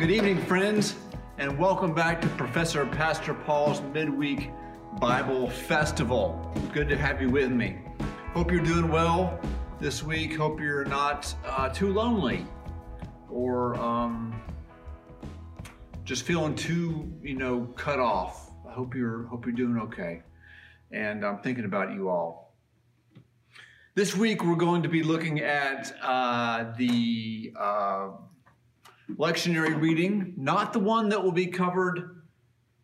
Good evening, friends, and welcome back to Professor Pastor Paul's Midweek Bible Festival. Good to have you with me. Hope you're doing well this week. Hope you're not uh, too lonely or um, just feeling too, you know, cut off. I hope you're hope you're doing okay, and I'm thinking about you all. This week we're going to be looking at uh, the uh, lectionary reading, not the one that will be covered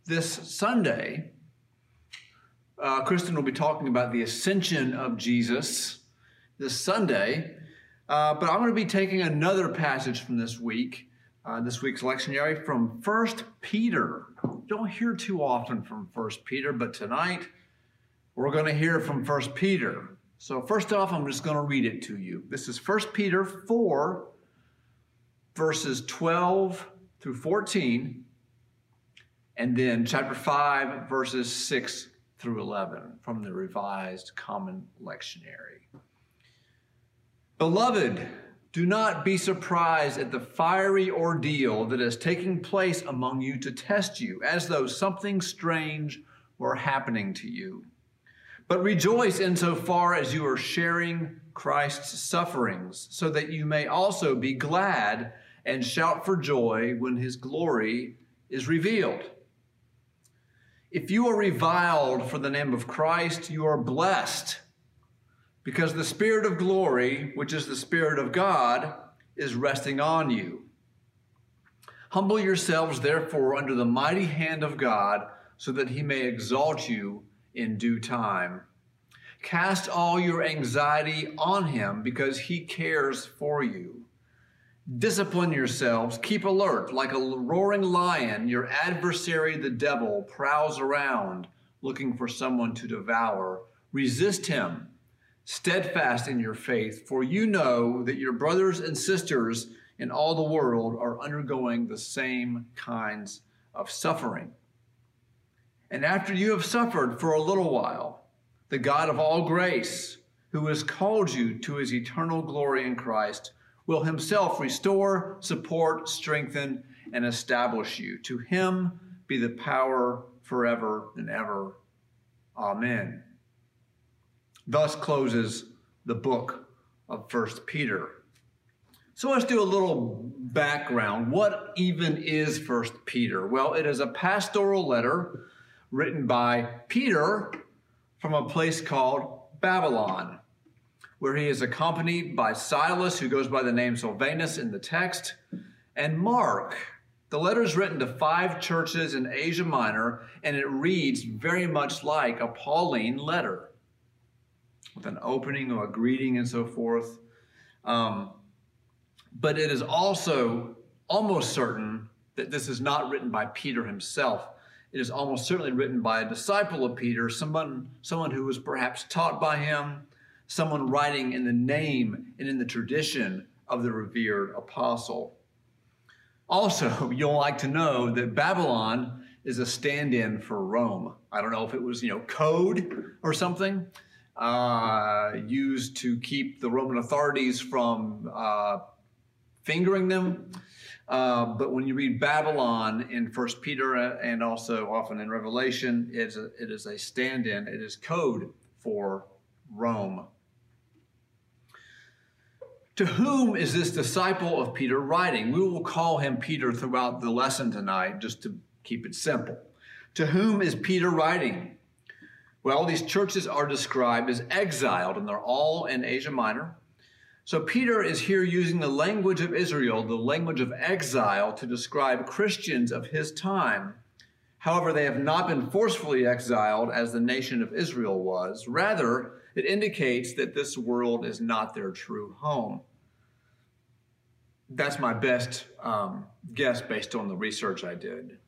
this Sunday. Uh, Kristen will be talking about the ascension of Jesus this Sunday, uh, but I'm going to be taking another passage from this week, uh, this week's lectionary from First Peter. Don't hear too often from First Peter, but tonight we're going to hear from First Peter. So first off, I'm just going to read it to you. This is First Peter 4 verses 12 through 14, and then chapter 5, verses 6 through 11 from the Revised Common Lectionary. Beloved, do not be surprised at the fiery ordeal that is taking place among you to test you, as though something strange were happening to you. But rejoice insofar as you are sharing Christ's sufferings, so that you may also be glad and shout for joy when his glory is revealed. If you are reviled for the name of Christ, you are blessed, because the Spirit of glory, which is the Spirit of God, is resting on you. Humble yourselves, therefore, under the mighty hand of God, so that he may exalt you in due time. Cast all your anxiety on him, because he cares for you. Discipline yourselves, keep alert. Like a roaring lion, your adversary, the devil, prowls around looking for someone to devour. Resist him, steadfast in your faith, for you know that your brothers and sisters in all the world are undergoing the same kinds of suffering. And after you have suffered for a little while, the God of all grace, who has called you to his eternal glory in Christ, will himself restore, support, strengthen, and establish you. To him be the power forever and ever. Amen. Thus closes the book of First Peter. So let's do a little background. What even is First Peter? Well, it is a pastoral letter written by Peter from a place called Babylon where he is accompanied by Silas, who goes by the name Silvanus in the text, and Mark. The letter is written to five churches in Asia Minor, and it reads very much like a Pauline letter with an opening or a greeting and so forth. Um, but it is also almost certain that this is not written by Peter himself. It is almost certainly written by a disciple of Peter, someone, someone who was perhaps taught by him, someone writing in the name and in the tradition of the revered apostle. Also, you'll like to know that Babylon is a stand-in for Rome. I don't know if it was, you know, code or something uh, used to keep the Roman authorities from uh, fingering them. Uh, but when you read Babylon in First Peter and also often in Revelation, it is a, it is a stand-in. It is code for Rome. To whom is this disciple of Peter writing? We will call him Peter throughout the lesson tonight, just to keep it simple. To whom is Peter writing? Well, these churches are described as exiled, and they're all in Asia Minor. So Peter is here using the language of Israel, the language of exile, to describe Christians of his time. However, they have not been forcefully exiled as the nation of Israel was. Rather, it indicates that this world is not their true home. That's my best um, guess based on the research I did.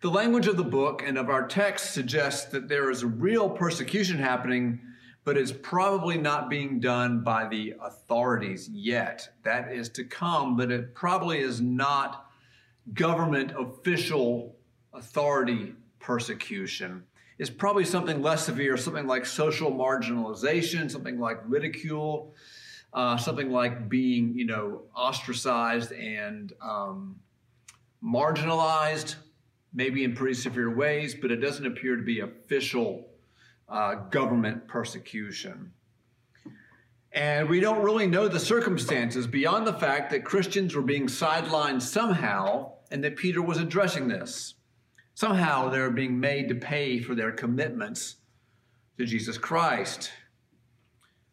The language of the book and of our text suggests that there is real persecution happening, but it's probably not being done by the authorities yet. That is to come, but it probably is not government official authority persecution is probably something less severe, something like social marginalization, something like ridicule, uh, something like being, you know, ostracized and um, marginalized, maybe in pretty severe ways, but it doesn't appear to be official uh, government persecution. And we don't really know the circumstances beyond the fact that Christians were being sidelined somehow and that Peter was addressing this. Somehow they're being made to pay for their commitments to Jesus Christ.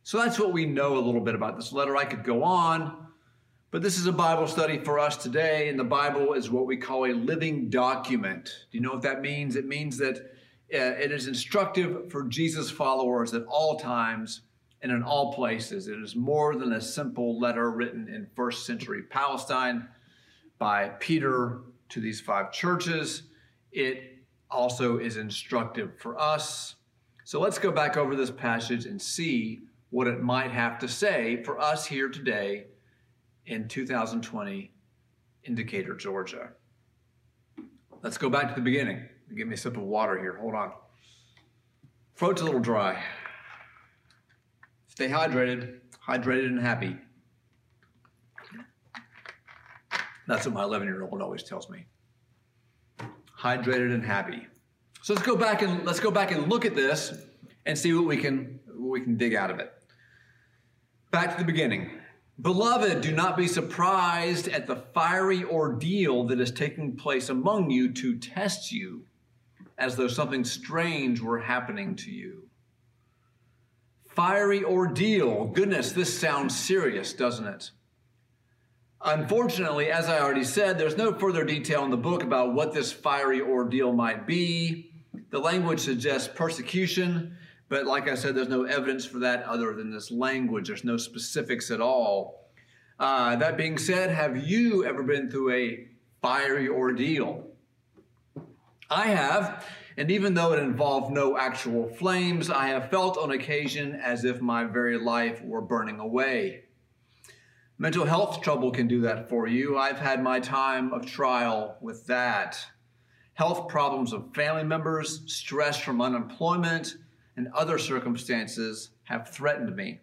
So that's what we know a little bit about this letter. I could go on, but this is a Bible study for us today, and the Bible is what we call a living document. Do you know what that means? It means that uh, it is instructive for Jesus followers at all times and in all places. It is more than a simple letter written in first century Palestine by Peter to these five churches. It also is instructive for us. So let's go back over this passage and see what it might have to say for us here today in 2020 in Decatur, Georgia. Let's go back to the beginning. Give me a sip of water here. Hold on. Throat's a little dry. Stay hydrated, hydrated and happy. That's what my 11 year old always tells me. Hydrated and happy. So let's go back and let's go back and look at this and see what we can what we can dig out of it. Back to the beginning. Beloved, do not be surprised at the fiery ordeal that is taking place among you to test you, as though something strange were happening to you. Fiery ordeal. Goodness, this sounds serious, doesn't it? Unfortunately, as I already said, there's no further detail in the book about what this fiery ordeal might be. The language suggests persecution, but like I said, there's no evidence for that other than this language. There's no specifics at all. Uh, that being said, have you ever been through a fiery ordeal? I have, and even though it involved no actual flames, I have felt on occasion as if my very life were burning away. Mental health trouble can do that for you. I've had my time of trial with that. Health problems of family members, stress from unemployment, and other circumstances have threatened me.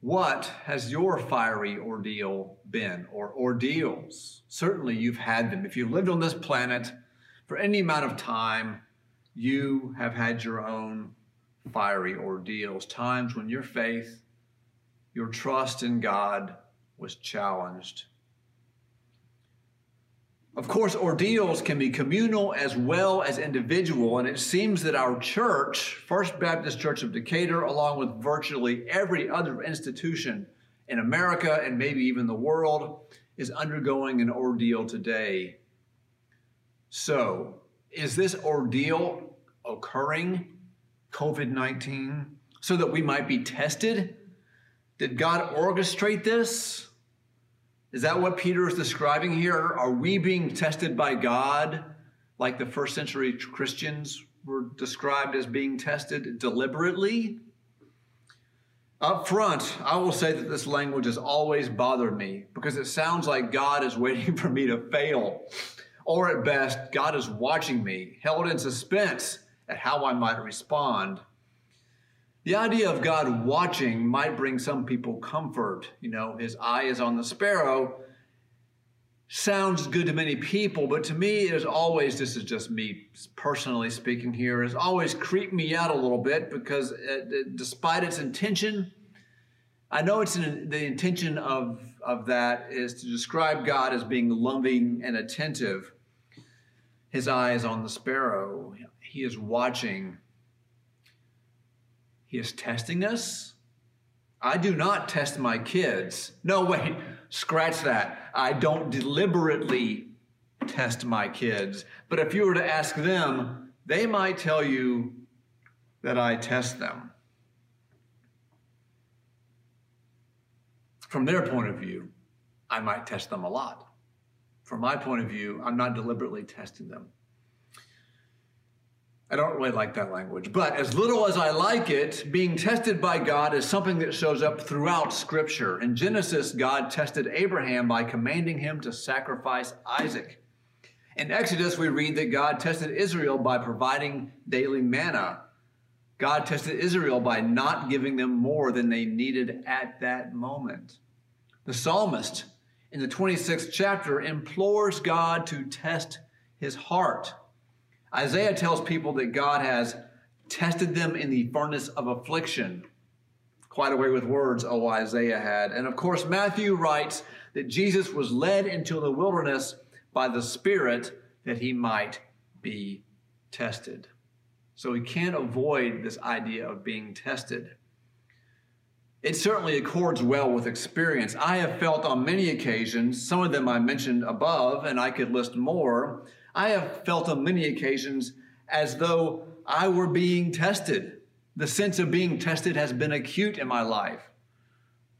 What has your fiery ordeal been, or ordeals? Certainly you've had them. If you've lived on this planet for any amount of time, you have had your own fiery ordeals, times when your faith, your trust in God was challenged. Of course, ordeals can be communal as well as individual, and it seems that our church, First Baptist Church of Decatur, along with virtually every other institution in America and maybe even the world, is undergoing an ordeal today. So, is this ordeal occurring, COVID 19, so that we might be tested? Did God orchestrate this? Is that what Peter is describing here? Are we being tested by God like the first century Christians were described as being tested deliberately? Up front, I will say that this language has always bothered me because it sounds like God is waiting for me to fail. Or at best, God is watching me, held in suspense at how I might respond. The idea of God watching might bring some people comfort. You know, his eye is on the sparrow. Sounds good to many people, but to me, it is always, this is just me personally speaking here, has always creeped me out a little bit because uh, it, despite its intention, I know it's in, the intention of, of that is to describe God as being loving and attentive. His eye is on the sparrow. He is watching he is testing us. I do not test my kids. No, wait, scratch that. I don't deliberately test my kids. But if you were to ask them, they might tell you that I test them. From their point of view, I might test them a lot. From my point of view, I'm not deliberately testing them. I don't really like that language, but as little as I like it, being tested by God is something that shows up throughout Scripture. In Genesis, God tested Abraham by commanding him to sacrifice Isaac. In Exodus, we read that God tested Israel by providing daily manna. God tested Israel by not giving them more than they needed at that moment. The psalmist in the 26th chapter, implores God to test his heart. Isaiah tells people that God has tested them in the furnace of affliction. Quite a way with words, oh, Isaiah had. And of course, Matthew writes that Jesus was led into the wilderness by the Spirit that he might be tested. So we can't avoid this idea of being tested. It certainly accords well with experience. I have felt on many occasions, some of them I mentioned above, and I could list more. I have felt on many occasions as though I were being tested. The sense of being tested has been acute in my life.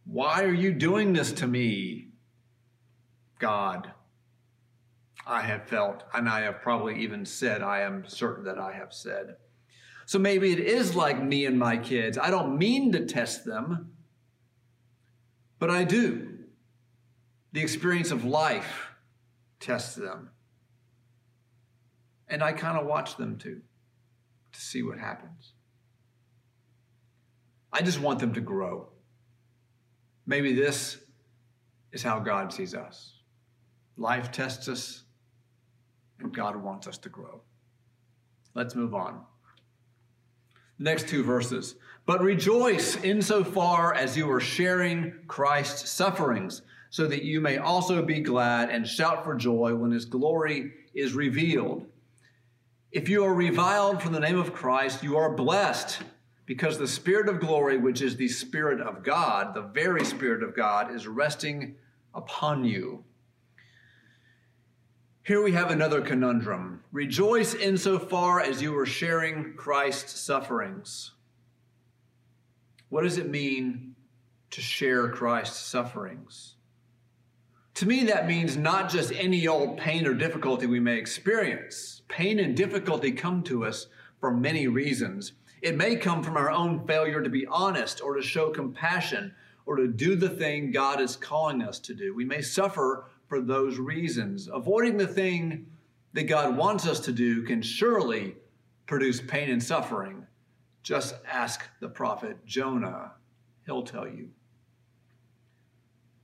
Why are you doing this to me, God? I have felt, and I have probably even said, I am certain that I have said. So maybe it is like me and my kids. I don't mean to test them, but I do. The experience of life tests them. And I kind of watch them too to see what happens. I just want them to grow. Maybe this is how God sees us. Life tests us, and God wants us to grow. Let's move on next two verses. But rejoice insofar as you are sharing Christ's sufferings, so that you may also be glad and shout for joy when his glory is revealed. If you are reviled for the name of Christ, you are blessed, because the Spirit of glory, which is the Spirit of God, the very Spirit of God, is resting upon you. Here we have another conundrum. Rejoice insofar as you are sharing Christ's sufferings. What does it mean to share Christ's sufferings? To me, that means not just any old pain or difficulty we may experience. Pain and difficulty come to us for many reasons. It may come from our own failure to be honest or to show compassion or to do the thing God is calling us to do. We may suffer for those reasons. Avoiding the thing that God wants us to do can surely produce pain and suffering. Just ask the prophet Jonah, he'll tell you.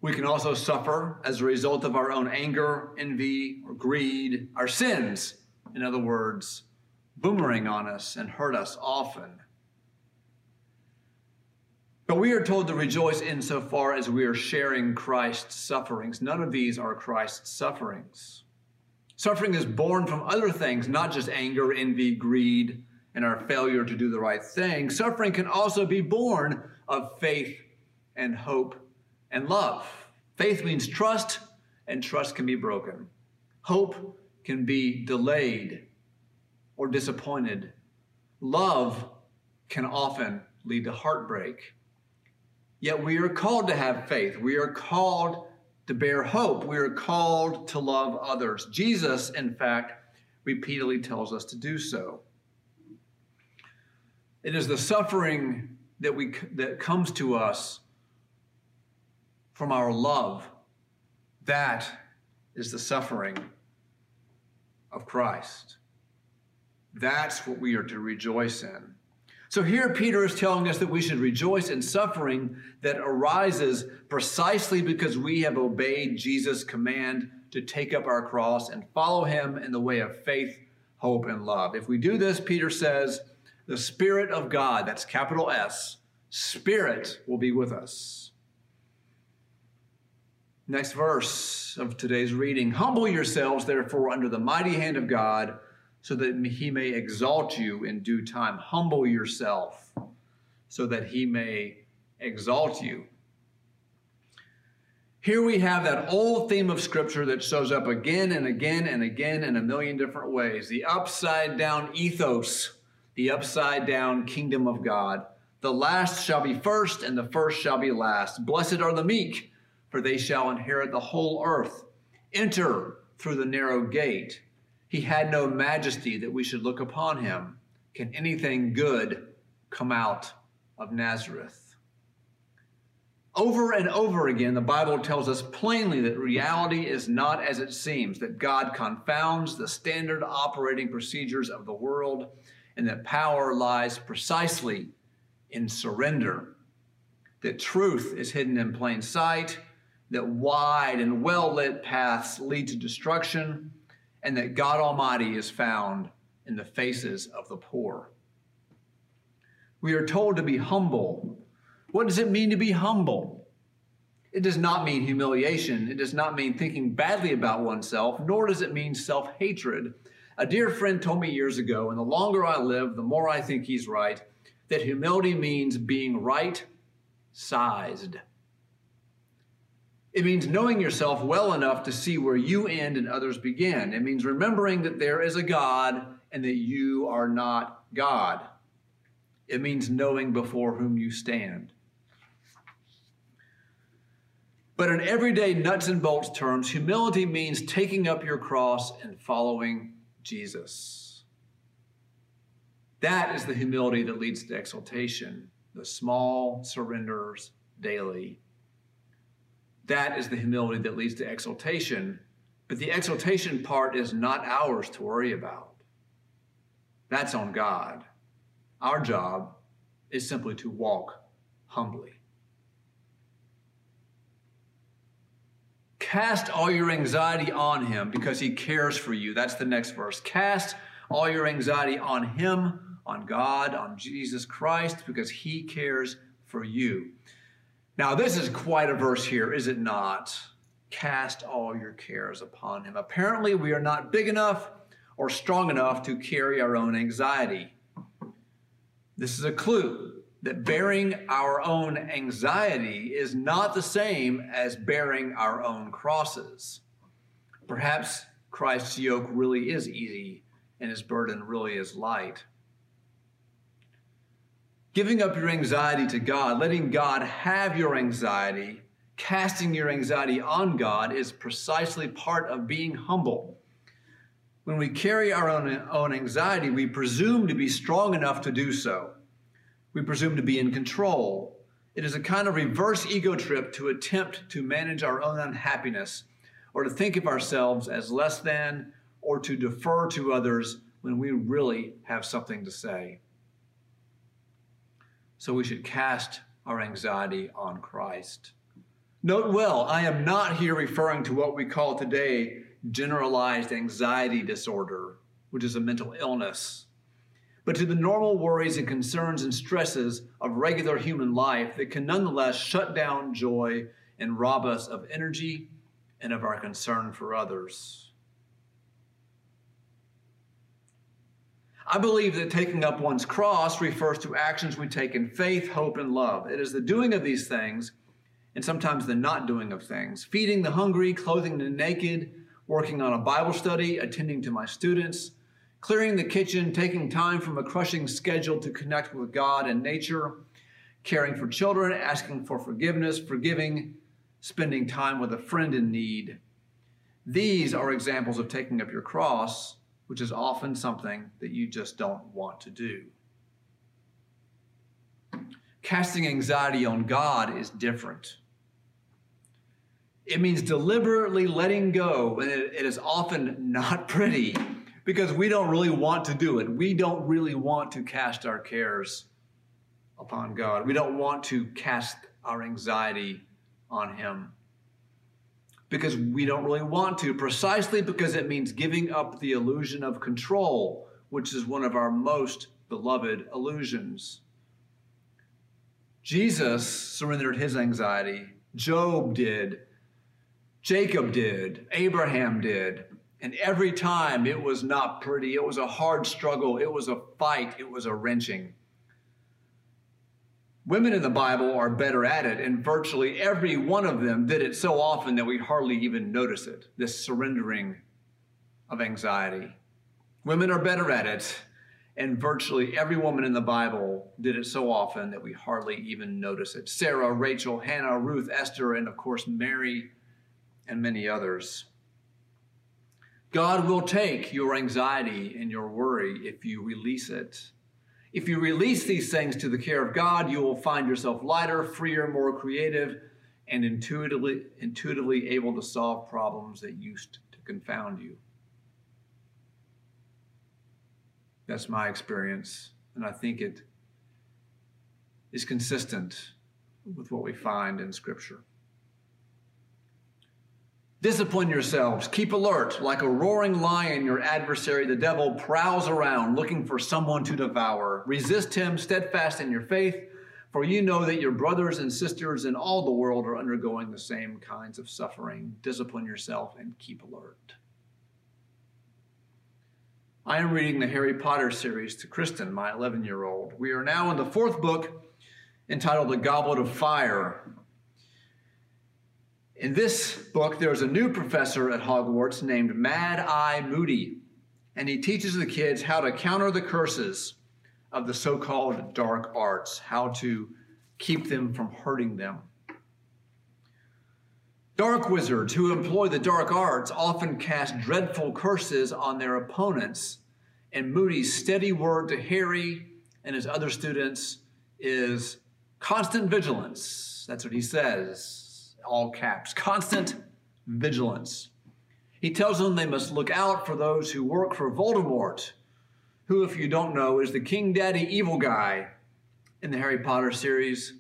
We can also suffer as a result of our own anger, envy, or greed, our sins, in other words, boomerang on us and hurt us often. But we are told to rejoice insofar as we are sharing Christ's sufferings. None of these are Christ's sufferings. Suffering is born from other things, not just anger, envy, greed, and our failure to do the right thing. Suffering can also be born of faith and hope and love. Faith means trust, and trust can be broken. Hope can be delayed or disappointed. Love can often lead to heartbreak. Yet we are called to have faith. We are called to bear hope. We are called to love others. Jesus, in fact, repeatedly tells us to do so. It is the suffering that we that comes to us from our love that is the suffering of Christ. That's what we are to rejoice in. So here Peter is telling us that we should rejoice in suffering that arises precisely because we have obeyed Jesus' command to take up our cross and follow him in the way of faith, hope, and love. If we do this, Peter says, the Spirit of God, that's capital S, Spirit will be with us. Next verse of today's reading Humble yourselves, therefore, under the mighty hand of God so that he may exalt you in due time. Humble yourself so that he may exalt you. Here we have that old theme of Scripture that shows up again and again and again in a million different ways the upside down ethos, the upside down kingdom of God. The last shall be first, and the first shall be last. Blessed are the meek, for they shall inherit the whole earth. Enter through the narrow gate. He had no majesty that we should look upon him. Can anything good come out of Nazareth? Over and over again, the Bible tells us plainly that reality is not as it seems, that God confounds the standard operating procedures of the world, and that power lies precisely in surrender. That truth is hidden in plain sight, that wide and well lit paths lead to destruction, and that God Almighty is found in the faces of the poor. We are told to be humble. What does it mean to be humble? It does not mean humiliation. It does not mean thinking badly about oneself, nor does it mean self hatred. A dear friend told me years ago, and the longer I live, the more I think he's right, that humility means being right sized. It means knowing yourself well enough to see where you end and others begin. It means remembering that there is a God and that you are not God. It means knowing before whom you stand. But in everyday nuts and bolts terms, humility means taking up your cross and following Jesus. That is the humility that leads to exaltation, the small surrenders daily. That is the humility that leads to exaltation, but the exaltation part is not ours to worry about. That's on God. Our job is simply to walk humbly. Cast all your anxiety on him because he cares for you. That's the next verse. Cast all your anxiety on him, on God, on Jesus Christ, because he cares for you. Now, this is quite a verse here, is it not? Cast all your cares upon him. Apparently, we are not big enough or strong enough to carry our own anxiety. This is a clue that bearing our own anxiety is not the same as bearing our own crosses. Perhaps Christ's yoke really is easy and his burden really is light. Giving up your anxiety to God, letting God have your anxiety, casting your anxiety on God is precisely part of being humble. When we carry our own, own anxiety, we presume to be strong enough to do so. We presume to be in control. It is a kind of reverse ego trip to attempt to manage our own unhappiness or to think of ourselves as less than or to defer to others when we really have something to say. So we should cast our anxiety on Christ. Note well, I am not here referring to what we call today generalized anxiety disorder, which is a mental illness, but to the normal worries and concerns and stresses of regular human life that can nonetheless shut down joy and rob us of energy and of our concern for others. I believe that taking up one's cross refers to actions we take in faith, hope, and love. It is the doing of these things, and sometimes the not doing of things feeding the hungry, clothing the naked, working on a Bible study, attending to my students, clearing the kitchen, taking time from a crushing schedule to connect with God and nature, caring for children, asking for forgiveness, forgiving, spending time with a friend in need. These are examples of taking up your cross, which is often something that you just don't want to do. Casting anxiety on God is different. It means deliberately letting go, and it, is often not pretty because we don't really want to do it. We don't really want to cast our cares upon God. We don't want to cast our anxiety on Him because we don't really want to, precisely because it means giving up the illusion of control, which is one of our most beloved illusions. Jesus surrendered his anxiety, Job did, Jacob did, Abraham did. And every time it was not pretty. It was a hard struggle. It was a fight. It was a wrenching. Women in the Bible are better at it, and virtually every one of them did it so often that we hardly even notice it this surrendering of anxiety. Women are better at it, and virtually every woman in the Bible did it so often that we hardly even notice it. Sarah, Rachel, Hannah, Ruth, Esther, and of course, Mary and many others. God will take your anxiety and your worry if you release it. If you release these things to the care of God, you will find yourself lighter, freer, more creative, and intuitively, intuitively able to solve problems that used to confound you. That's my experience, and I think it is consistent with what we find in Scripture. Discipline yourselves. Keep alert. Like a roaring lion, your adversary, the devil, prowls around looking for someone to devour. Resist him, steadfast in your faith, for you know that your brothers and sisters in all the world are undergoing the same kinds of suffering. Discipline yourself and keep alert. I am reading the Harry Potter series to Kristen, my 11 year old. We are now in the fourth book entitled The Goblet of Fire. In this book, there's a new professor at Hogwarts named Mad Eye Moody, and he teaches the kids how to counter the curses of the so called dark arts, how to keep them from hurting them. Dark wizards who employ the dark arts often cast dreadful curses on their opponents, and Moody's steady word to Harry and his other students is constant vigilance. That's what he says all caps, constant vigilance. He tells them they must look out for those who work for Voldemort, who, if you don't know, is the King Daddy evil guy in the Harry Potter series.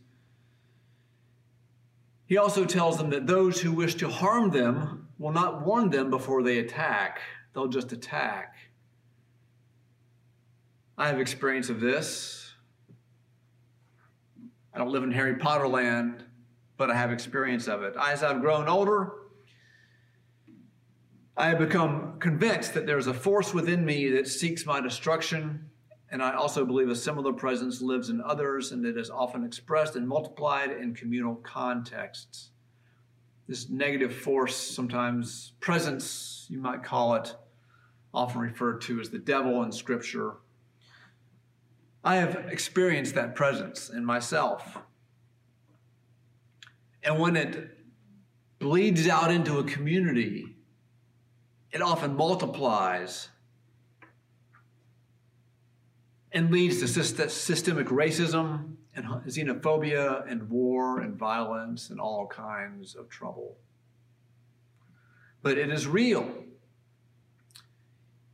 He also tells them that those who wish to harm them will not warn them before they attack, they'll just attack. I have experience of this. I don't live in Harry Potter land, but I have experience of it. As I've grown older, I have become convinced that there's a force within me that seeks my destruction, and I also believe a similar presence lives in others and it is often expressed and multiplied in communal contexts. This negative force, sometimes presence, you might call it, often referred to as the devil in Scripture. I have experienced that presence in myself. And when it bleeds out into a community, it often multiplies and leads to systemic racism and xenophobia and war and violence and all kinds of trouble. But it is real.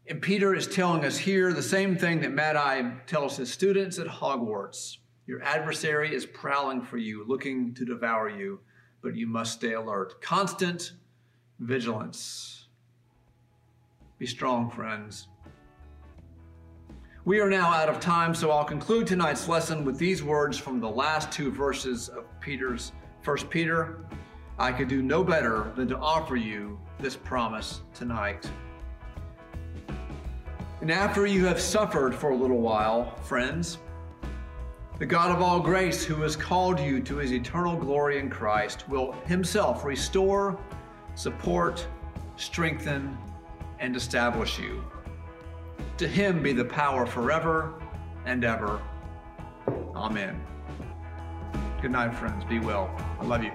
And Peter is telling us here the same thing that Mad Eye tells his students at Hogwarts. Your adversary is prowling for you, looking to devour you, but you must stay alert. Constant vigilance. Be strong, friends. We are now out of time, so I'll conclude tonight's lesson with these words from the last two verses of Peter's First Peter. I could do no better than to offer you this promise tonight. And after you have suffered for a little while, friends, the God of all grace, who has called you to his eternal glory in Christ, will himself restore, support, strengthen, and establish you. To him be the power forever and ever. Amen. Good night, friends. Be well. I love you.